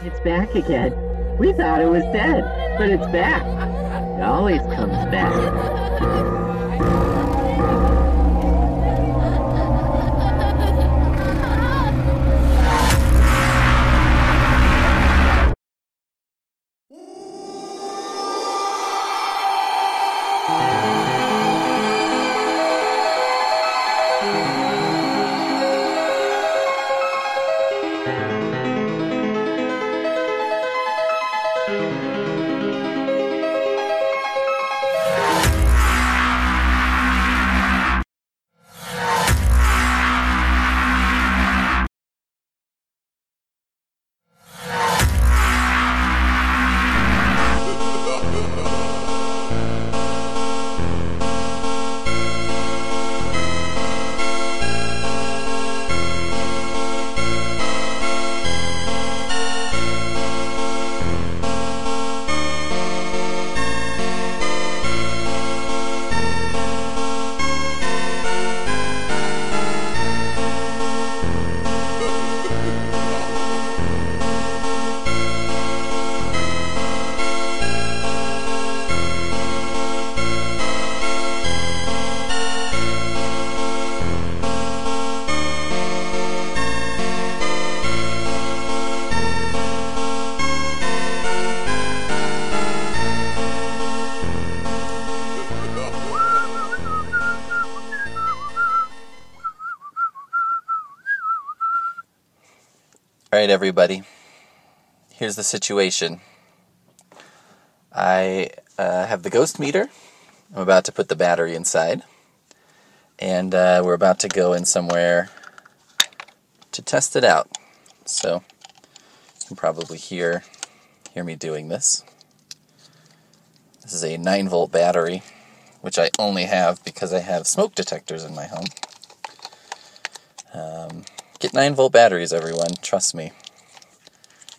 It's back again. We thought it was dead, but it's back. It always comes back. All right, everybody. Here's the situation. I uh, have the ghost meter. I'm about to put the battery inside, and uh, we're about to go in somewhere to test it out. So you can probably hear hear me doing this. This is a 9 volt battery, which I only have because I have smoke detectors in my home. Um, Get 9 volt batteries, everyone. Trust me.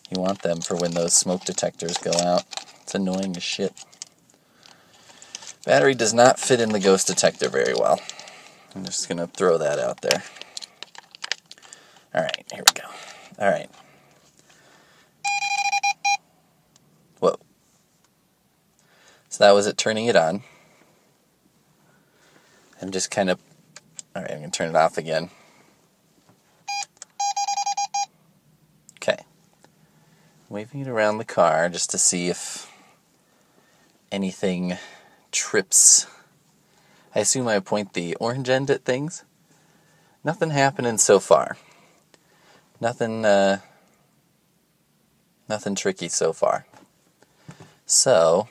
You want them for when those smoke detectors go out. It's annoying as shit. Battery does not fit in the ghost detector very well. I'm just going to throw that out there. Alright, here we go. Alright. Whoa. So that was it turning it on. I'm just kind of. Alright, I'm going to turn it off again. Okay. Waving it around the car just to see if anything trips. I assume I point the orange end at things. Nothing happening so far. Nothing, uh, nothing tricky so far. So,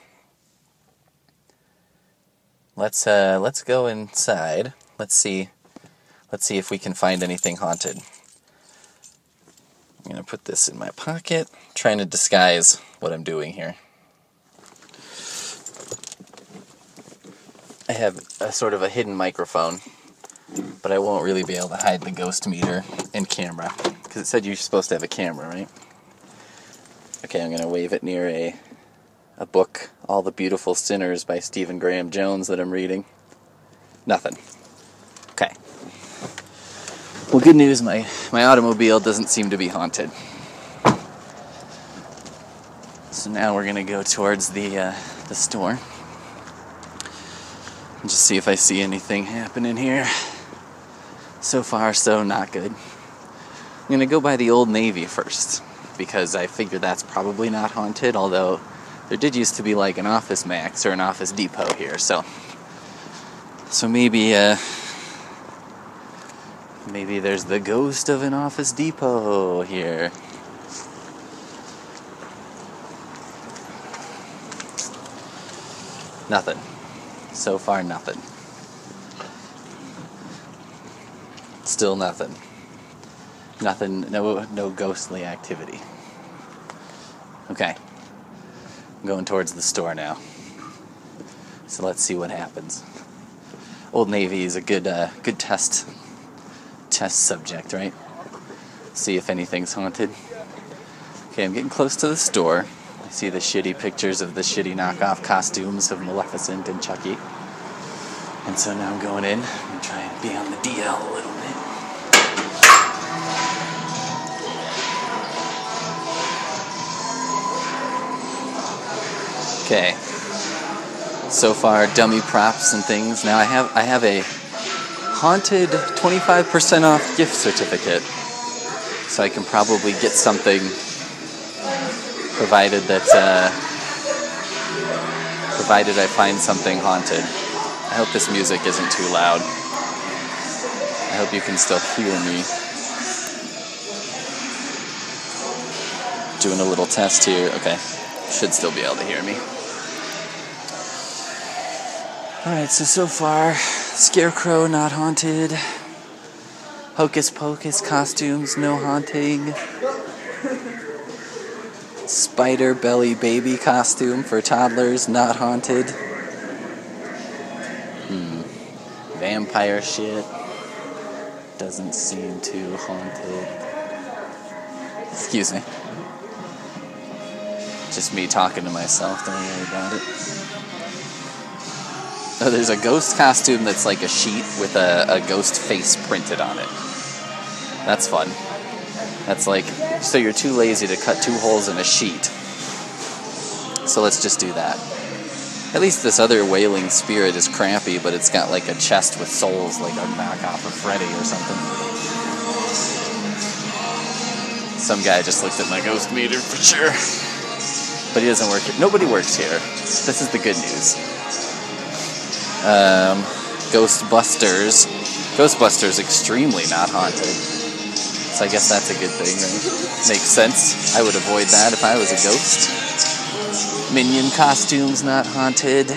let's, uh, let's go inside. Let's see, let's see if we can find anything haunted. I'm going to put this in my pocket, trying to disguise what I'm doing here. I have a sort of a hidden microphone, but I won't really be able to hide the ghost meter and camera because it said you're supposed to have a camera, right? Okay, I'm going to wave it near a a book, All the Beautiful Sinners by Stephen Graham Jones that I'm reading. Nothing. Well, good news, my, my automobile doesn't seem to be haunted. So now we're gonna go towards the uh, the store and just see if I see anything happening here. So far, so not good. I'm gonna go by the Old Navy first because I figure that's probably not haunted. Although there did used to be like an Office Max or an Office Depot here, so so maybe uh, maybe there's the ghost of an Office Depot here. Nothing. So far, nothing. Still nothing. Nothing. No. No ghostly activity. Okay. I'm going towards the store now. So let's see what happens. Old Navy is a good, uh, good test, Test subject, right? See if anything's haunted. Okay, I'm getting close to the store. I see the shitty pictures of the shitty knockoff costumes of Maleficent and Chucky. And so now I'm going in and try and be on the DL a little bit. Okay. So far, dummy props and things. Now I have I have a haunted 25% off gift certificate, so I can probably get something, provided that uh, provided I find something haunted. I hope this music isn't too loud. I hope you can still hear me. Doing a little test here. Okay. Should still be able to hear me. Alright, so so far, Scarecrow not haunted. Hocus Pocus costumes, no haunting. Spider belly baby costume for toddlers, not haunted. Hmm. Vampire shit. Doesn't seem too haunted. Excuse me. Just me talking to myself, don't worry about it. There's a ghost costume that's like a sheet with a, a ghost face printed on it. That's fun. That's like, so you're too lazy to cut two holes in a sheet. So let's just do that. At least this other wailing spirit is crampy, but it's got like a chest with souls, like a knockoff of Freddy or something. Some guy just looked at my ghost meter for sure. But he doesn't work here. Nobody works here. This is the good news. Um, Ghostbusters. Ghostbusters extremely not haunted. So I guess that's a good thing, right? Makes sense. I would avoid that if I was a ghost. Minion costumes not haunted.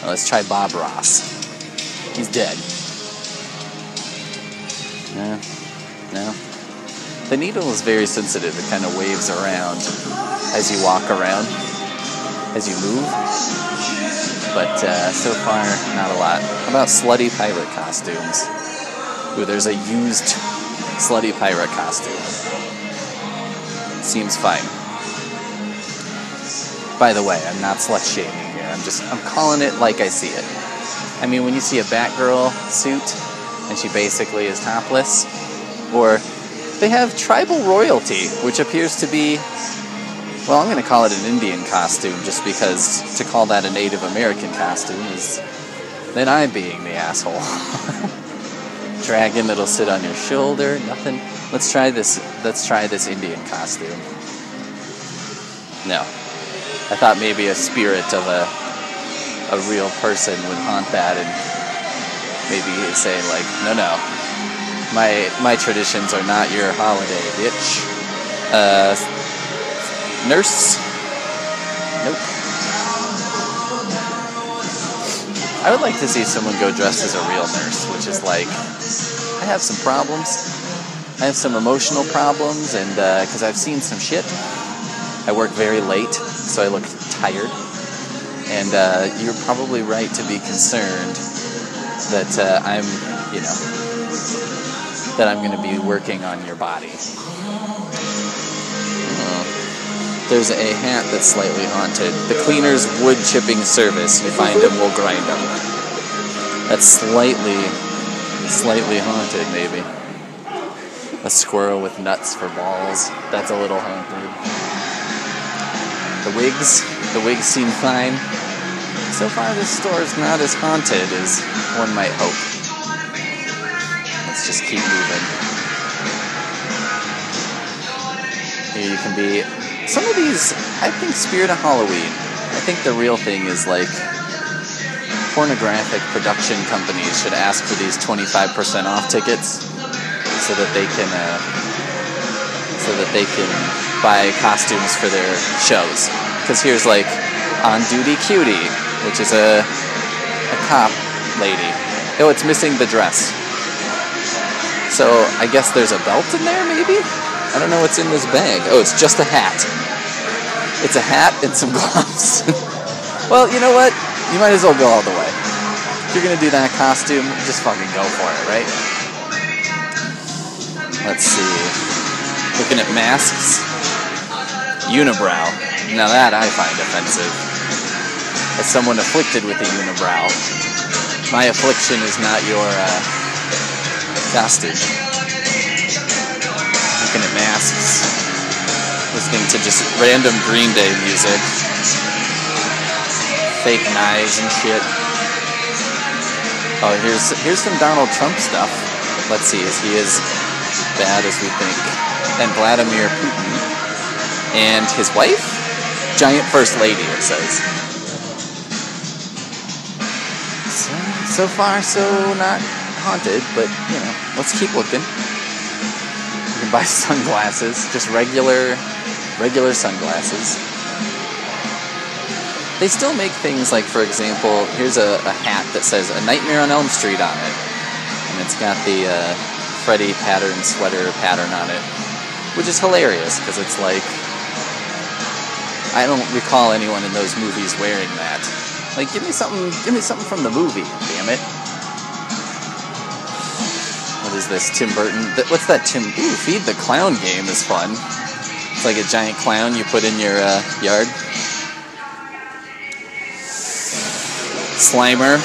Well, let's try Bob Ross. He's dead. No. No. The needle is very sensitive. It kind of waves around as you walk around, as you move. But uh, so far, not a lot. How about slutty pirate costumes? Ooh, there's a used slutty pirate costume. Seems fine. By the way, I'm not slut shaming here. I'm just I'm calling it like I see it. I mean, when you see a Batgirl suit and she basically is topless, or they have tribal royalty, which appears to be well, I'm going to call it an Indian costume just because to call that a Native American costume is then I'm being the asshole. Dragon that'll sit on your shoulder, nothing. Let's try this. Let's try this Indian costume. No, I thought maybe a spirit of a a real person would haunt that and maybe say like, no, no, my my traditions are not your holiday, bitch. Uh, Nurse? Nope. I would like to see someone go dressed as a real nurse, which is like, I have some problems. I have some emotional problems, and because uh, I've seen some shit. I work very late, so I look tired. And uh, you're probably right to be concerned that uh, I'm, you know, that I'm going to be working on your body. There's a hat that's slightly haunted. The cleaner's wood chipping service. You find them, we'll grind them. That's slightly, slightly haunted, maybe. A squirrel with nuts for balls. That's a little haunted. The wigs. The wigs seem fine. So far, this store is not as haunted as one might hope. Let's just keep moving. Here you can be some of these, I think Spirit of Halloween. I think the real thing is like pornographic production companies should ask for these 25% off tickets so that they can uh, so that they can buy costumes for their shows. Because here's like on duty cutie, which is a a cop lady. Oh, it's missing the dress. So I guess there's a belt in there, maybe. I don't know what's in this bag. Oh, it's just a hat. It's a hat and some gloves. well, you know what? You might as well go all the way. If you're gonna do that costume, just fucking go for it, right? Let's see. Looking at masks. Unibrow. Now that I find offensive. As someone afflicted with a unibrow, my affliction is not your uh, costume looking at masks, listening to just random Green Day music. fake knives and shit. Oh, here's here's some Donald Trump stuff. Let's see, is he as bad as we think? And Vladimir Putin and his wife, giant first lady. It says. So, so far, so not haunted, but you know, let's keep looking. Buy sunglasses, just regular, regular sunglasses. They still make things like, for example, here's a, a hat that says "A Nightmare on Elm Street" on it, and it's got the uh, Freddy pattern sweater pattern on it, which is hilarious because it's like I don't recall anyone in those movies wearing that. Like, give me something, give me something from the movie, damn it. This, Tim Burton? What's that, Tim? Ooh, Feed the Clown game is fun. It's like a giant clown you put in your uh, yard. Slimer,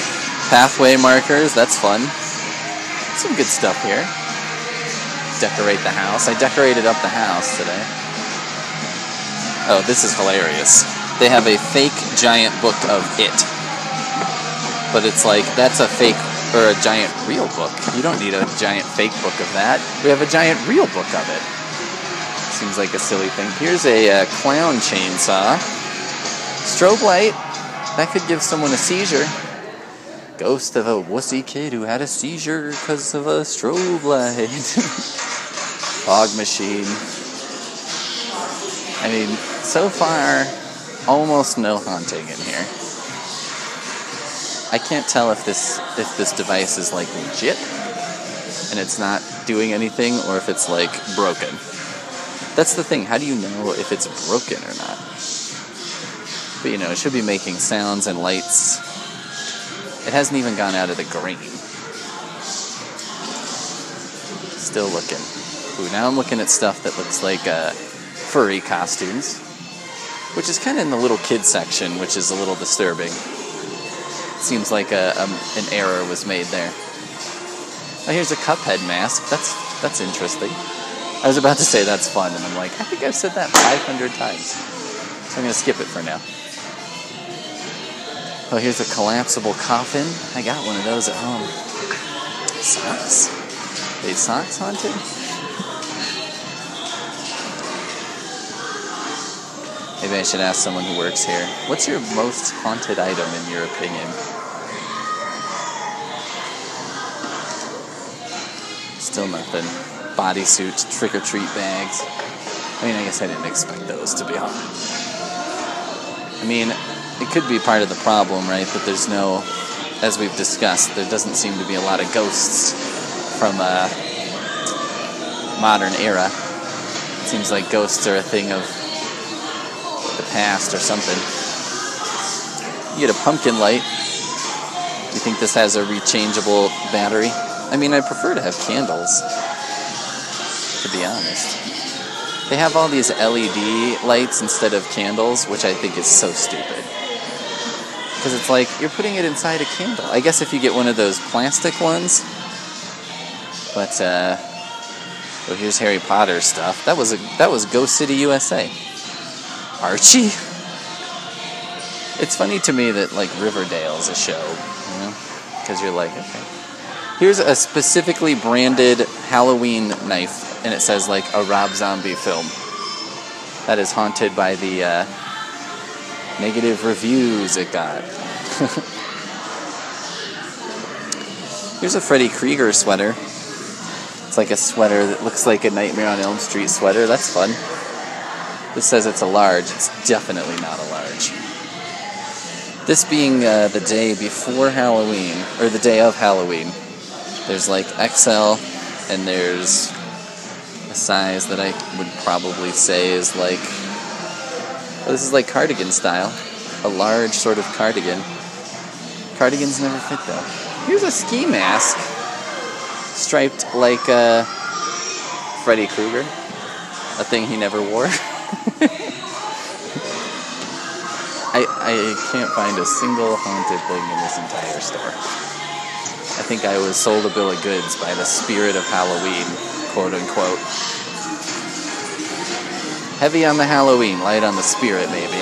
pathway markers, that's fun. Some good stuff here. Decorate the house. I decorated up the house today. Oh, this is hilarious. They have a fake giant book of it. But it's like, that's a fake or a giant real book. You don't need a giant fake book of that. We have a giant real book of it. Seems like a silly thing. Here's a uh, clown chainsaw. Strobe light. That could give someone a seizure. Ghost of a wussy kid who had a seizure because of a strobe light. Fog machine. I mean, so far, almost no haunting in here. I can't tell if this if this device is like legit and it's not doing anything or if it's like broken. That's the thing. How do you know if it's broken or not? But you know, it should be making sounds and lights. It hasn't even gone out of the green. Still looking. Ooh, now I'm looking at stuff that looks like uh, furry costumes, which is kind of in the little kid section, which is a little disturbing. Seems like a, um, an error was made there. Oh, here's a Cuphead mask. That's that's interesting. I was about to say that's fun, and I'm like, I think I've said that 500 times. So I'm gonna skip it for now. Oh, here's a collapsible coffin. I got one of those at home. Socks. Wait, socks haunted? Maybe I should ask someone who works here. What's your most haunted item in your opinion? Still nothing. Bodysuits, trick or treat bags. I mean, I guess I didn't expect those to be honest. I mean, it could be part of the problem, right? That there's no, as we've discussed, there doesn't seem to be a lot of ghosts from a modern era. It seems like ghosts are a thing of the past or something. You get a pumpkin light. You think this has a rechangeable battery? I mean, I prefer to have candles, to be honest. They have all these LED lights instead of candles, which I think is so stupid. Because it's like you're putting it inside a candle. I guess if you get one of those plastic ones. But uh well, here's Harry Potter stuff. That was a that was Ghost City USA. Archie? It's funny to me that like Riverdale's a show, you know? Because you're like, okay. Here's a specifically branded Halloween knife, and it says like a Rob Zombie film. That is haunted by the uh, negative reviews it got. Here's a Freddy Krueger sweater. It's like a sweater that looks like a Nightmare on Elm Street sweater. That's fun. This says it's a large. It's definitely not a large. This being uh, the day before Halloween, or the day of Halloween, there's like XL, and there's a size that I would probably say is like. Oh, this is like cardigan style. A large sort of cardigan. Cardigans never fit though. Here's a ski mask. Striped like uh, Freddy Krueger. A thing he never wore. I, I can't find a single haunted thing in this entire store. I think I was sold a bill of goods by the spirit of Halloween, quote unquote. Heavy on the Halloween, light on the spirit, maybe.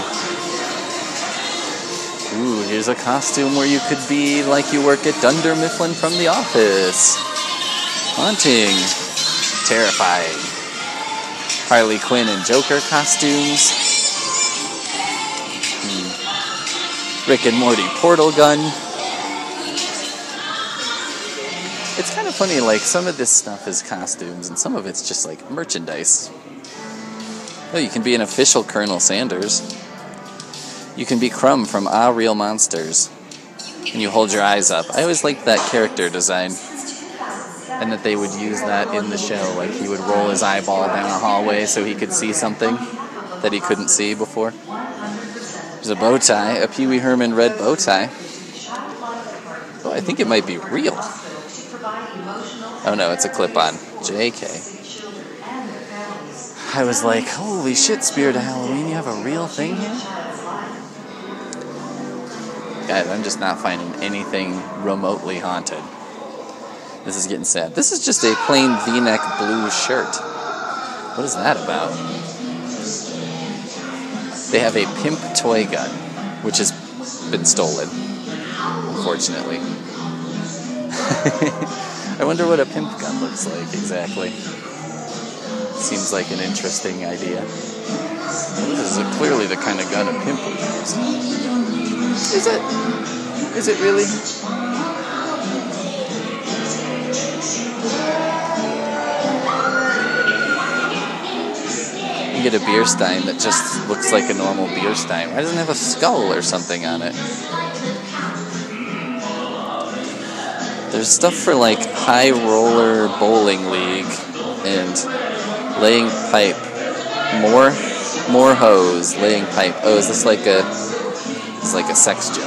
Ooh, here's a costume where you could be like you work at Dunder Mifflin from The Office. Haunting. Terrifying. Harley Quinn and Joker costumes. Hmm. Rick and Morty portal gun. Of funny, like, some of this stuff is costumes and some of it's just like merchandise. Oh, you can be an official Colonel Sanders. You can be Krumm from Ah Real Monsters. And you hold your eyes up. I always liked that character design. And that they would use that in the show. Like he would roll his eyeball down a hallway so he could see something that he couldn't see before. There's a bow tie, a Pee Wee Herman red bow tie. Oh, I think it might be real. Oh no, it's a clip on. JK. I was like, holy shit, Spirit of Halloween, you have a real thing here? Guys, I'm just not finding anything remotely haunted. This is getting sad. This is just a plain v neck blue shirt. What is that about? They have a pimp toy gun, which has been stolen, unfortunately. I wonder what a pimp gun looks like exactly. Seems like an interesting idea. This is clearly the kind of gun a pimp would use. Is it? Is it really? You get a beer stein that just looks like a normal beer stein. Why doesn't it have a skull or something on it? There's stuff for like high roller bowling league and laying pipe. More more hose, laying pipe. Oh, is this like a it's like a sex joke?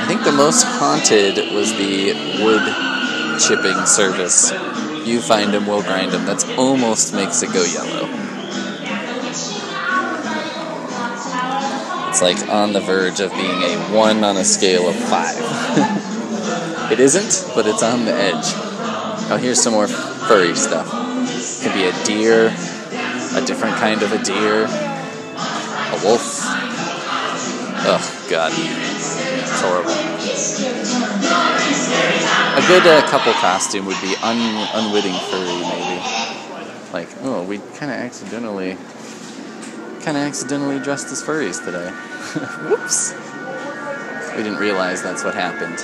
I think the most haunted was the wood chipping service. You find them, we'll grind them. That's almost makes it go yellow. It's like on the verge of being a one on a scale of five. it isn't, but it's on the edge. Oh, here's some more furry stuff. Could be a deer, a different kind of a deer, a wolf. Oh, God. It's horrible. A good uh, couple costume would be un- unwitting furry, maybe. Like, oh, we kind of accidentally, kind of accidentally dressed as furries today. Whoops. We didn't realize that's what happened.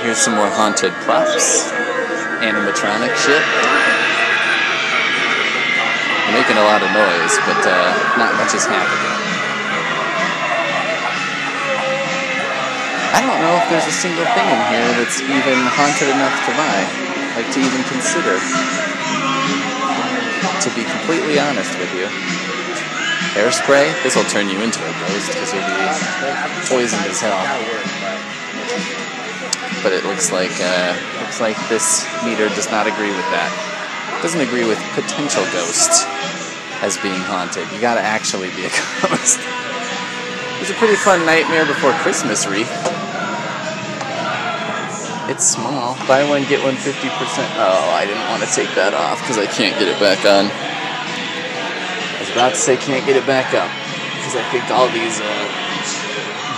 Here's some more haunted props, animatronic shit. Making a lot of noise, but uh, not much is happening. I don't know if there's a single thing in here that's even haunted enough to buy, like to even consider. To be completely honest with you. Hairspray? This will turn you into a ghost because you'll be poisoned as hell. But it looks like uh, looks like this meter does not agree with that. Doesn't agree with potential ghosts as being haunted. You gotta actually be a ghost. It was a pretty fun Nightmare Before Christmas wreath. It's small. Buy one, get one 50%. Oh, I didn't want to take that off because I can't get it back on. About to say can't get it back up because I think all these uh,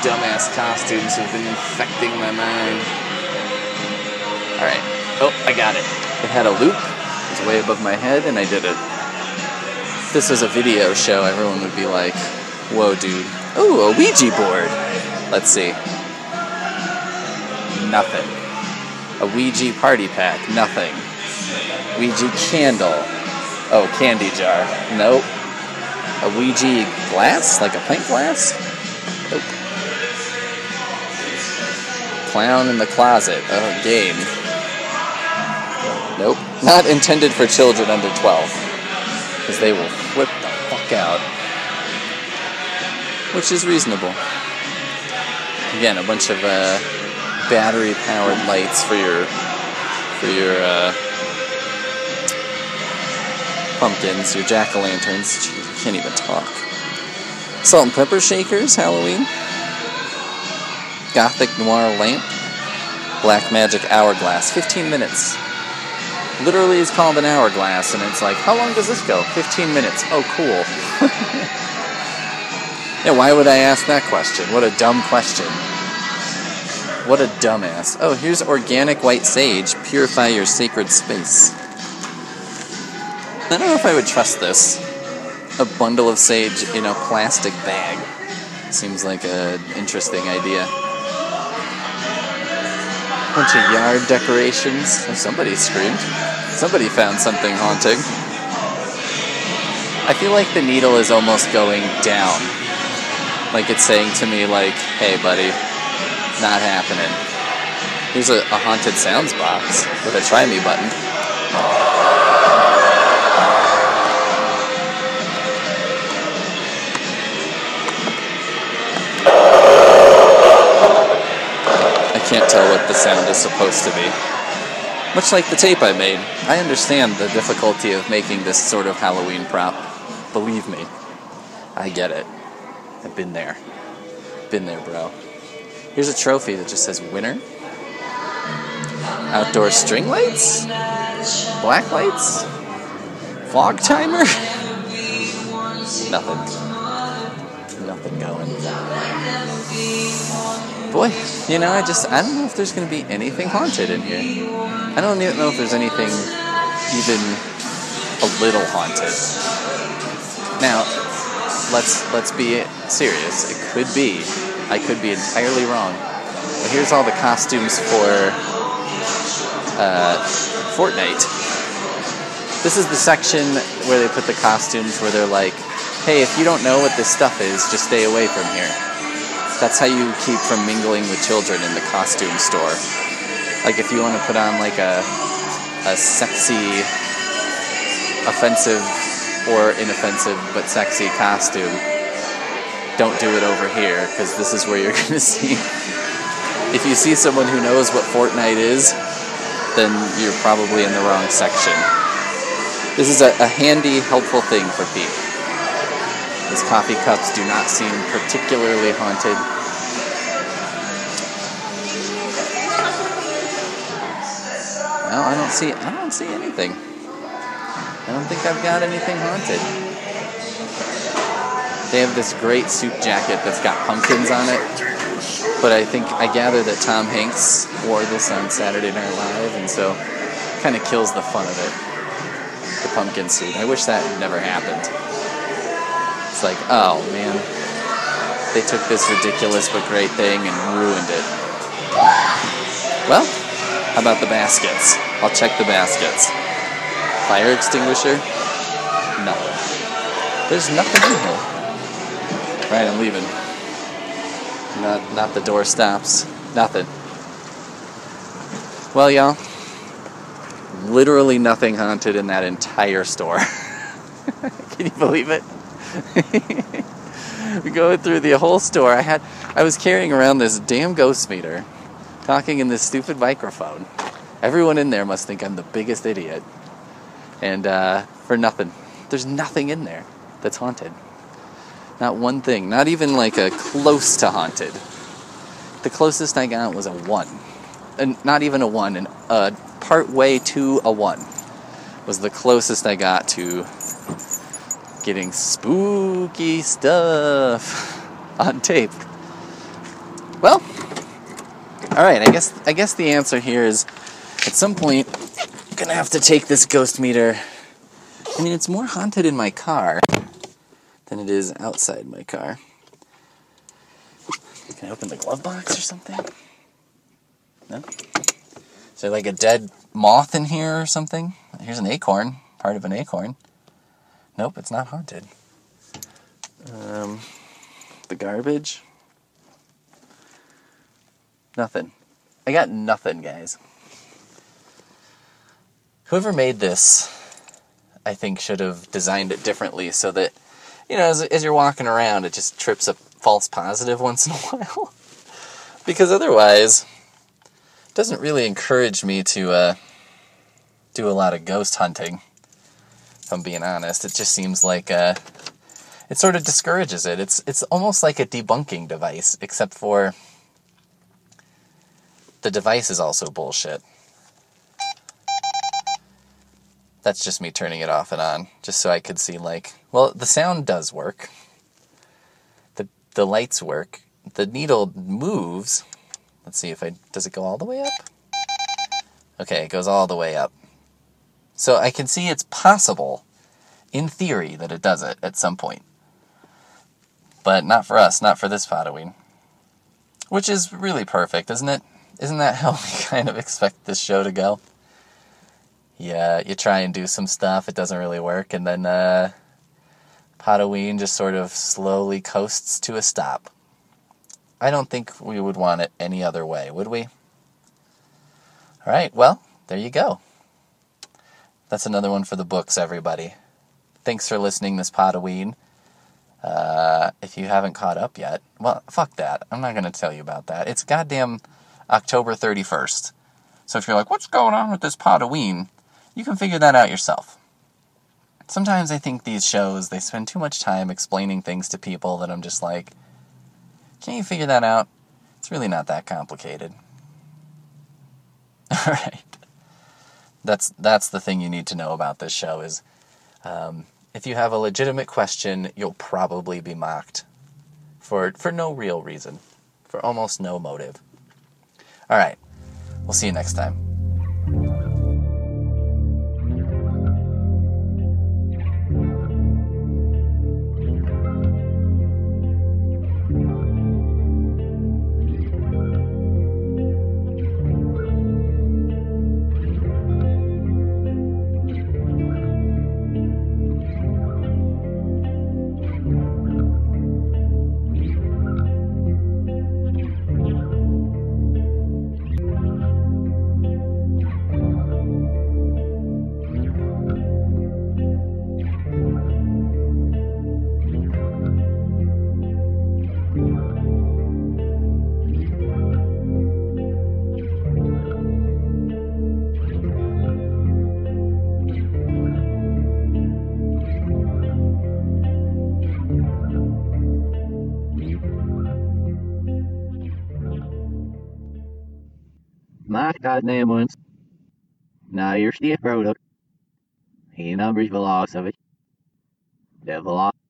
dumbass costumes have been infecting my mind. Alright. Oh, I got it. It had a loop. It was way above my head, and I did it. If this was a video show, everyone would be like, whoa, dude. Oh, a Ouija board. Let's see. Nothing. A Ouija party pack. Nothing. Ouija candle. Oh, candy jar. Nope. A Ouija glass? Like a pint glass? Nope. Clown in the closet. Oh, game. Nope. Not intended for children under 12. Because they will flip the fuck out. Which is reasonable. Again, a bunch of uh, battery powered lights for your for your uh, pumpkins, your jack can't even talk. Salt and pepper shakers, Halloween. Gothic noir lamp. Black magic hourglass, 15 minutes. Literally is called an hourglass, and it's like, how long does this go? 15 minutes. Oh, cool. Yeah, why would I ask that question? What a dumb question. What a dumbass. Oh, here's organic white sage. Purify your sacred space. I don't know if I would trust this. A bundle of sage in a plastic bag. Seems like an interesting idea. Bunch of yard decorations. Oh, somebody screamed. Somebody found something haunting. I feel like the needle is almost going down. Like it's saying to me, like, hey, buddy, not happening. Here's a, a haunted sounds box with a try me button. Can't tell what the sound is supposed to be. Much like the tape I made, I understand the difficulty of making this sort of Halloween prop. Believe me, I get it. I've been there. Been there, bro. Here's a trophy that just says winner. Outdoor string lights? Black lights? Fog timer? Nothing Boy, you know, I just, I don't know if there's going to be anything haunted in here. I don't even know if there's anything even a little haunted. Now, let's let's be serious. It could be. I could be entirely wrong. But here's all the costumes for uh, Fortnite. This is the section where they put the costumes where they're like, hey, if you don't know what this stuff is, just stay away from here. That's how you keep from mingling with children in the costume store. Like if you want to put on like a a sexy, offensive or inoffensive but sexy costume, don't do it over here because this is where you're to see. If you see someone who knows what Fortnite is, then you're probably in the wrong section. This is a, a handy, helpful thing for people. These coffee cups do not seem particularly haunted. No, I don't see. I don't see anything. I don't think I've got anything haunted. They have this great suit jacket that's got pumpkins on it, but I think I gather that Tom Hanks wore this on Saturday Night Live, and so kind of kills the fun of it. The pumpkin suit. I wish that had never happened. It's like, oh man, they took this ridiculous but great thing and ruined it. Well, how about the baskets? I'll check the baskets. Fire extinguisher? Nothing. There's nothing in here. Right, I'm leaving. Not, not the door stops. Nothing. Well, y'all, literally nothing haunted in that entire store. Can you believe it? we go through the whole store. I had, I was carrying around this damn ghost meter, talking in this stupid microphone. Everyone in there must think I'm the biggest idiot, and uh, for nothing. There's nothing in there that's haunted. Not one thing. Not even like a close to haunted. The closest I got was a one, and not even a one, and uh, part way to a one was the closest I got to getting spooky stuff on tape. Well, all right. I guess I guess the answer here is at some point I'm gonna have to take this ghost meter. I mean, it's more haunted in my car than it is outside my car. Can I open the glove box or something? No. Is there like a dead moth in here or something? Here's an acorn, part of an acorn. Nope, it's not haunted. Um, the garbage. Nothing. I got nothing, guys. Whoever made this, I think, should have designed it differently so that, you know, as, as you're walking around, it just trips a false positive once in a while. because otherwise, it doesn't really encourage me to uh, do a lot of ghost hunting if I'm being honest. It just seems like uh, it sort of discourages it. It's it's almost like a debunking device, except for the device is also bullshit. That's just me turning it off and on, just so I could see like, well, the sound does work. The the lights work. The needle moves. Let's see if I does it go all the way up? Okay, it goes all the way up. So I can see it's possible, in theory, that it does it at some point. But not for us, not for this Halloween. Which is really perfect, isn't it? Isn't that how we kind of expect this show to go? Yeah, you try and do some stuff, it doesn't really work, and then uh, Halloween just sort of slowly coasts to a stop. I don't think we would want it any other way, would we? All right, well, there you go. That's another one for the books, everybody. Thanks for listening this Halloween. Uh, if you haven't caught up yet, well, fuck that. I'm not going to tell you about that. It's goddamn October 31st. So if you're like, what's going on with this Halloween? You can figure that out yourself. Sometimes I think these shows, they spend too much time explaining things to people that I'm just like, can you figure that out? It's really not that complicated. All right. That's that's the thing you need to know about this show is um, if you have a legitimate question, you'll probably be mocked for for no real reason, for almost no motive. All right. We'll see you next time. My goddamn ones. Now here's the product. He numbers velocity. The velocity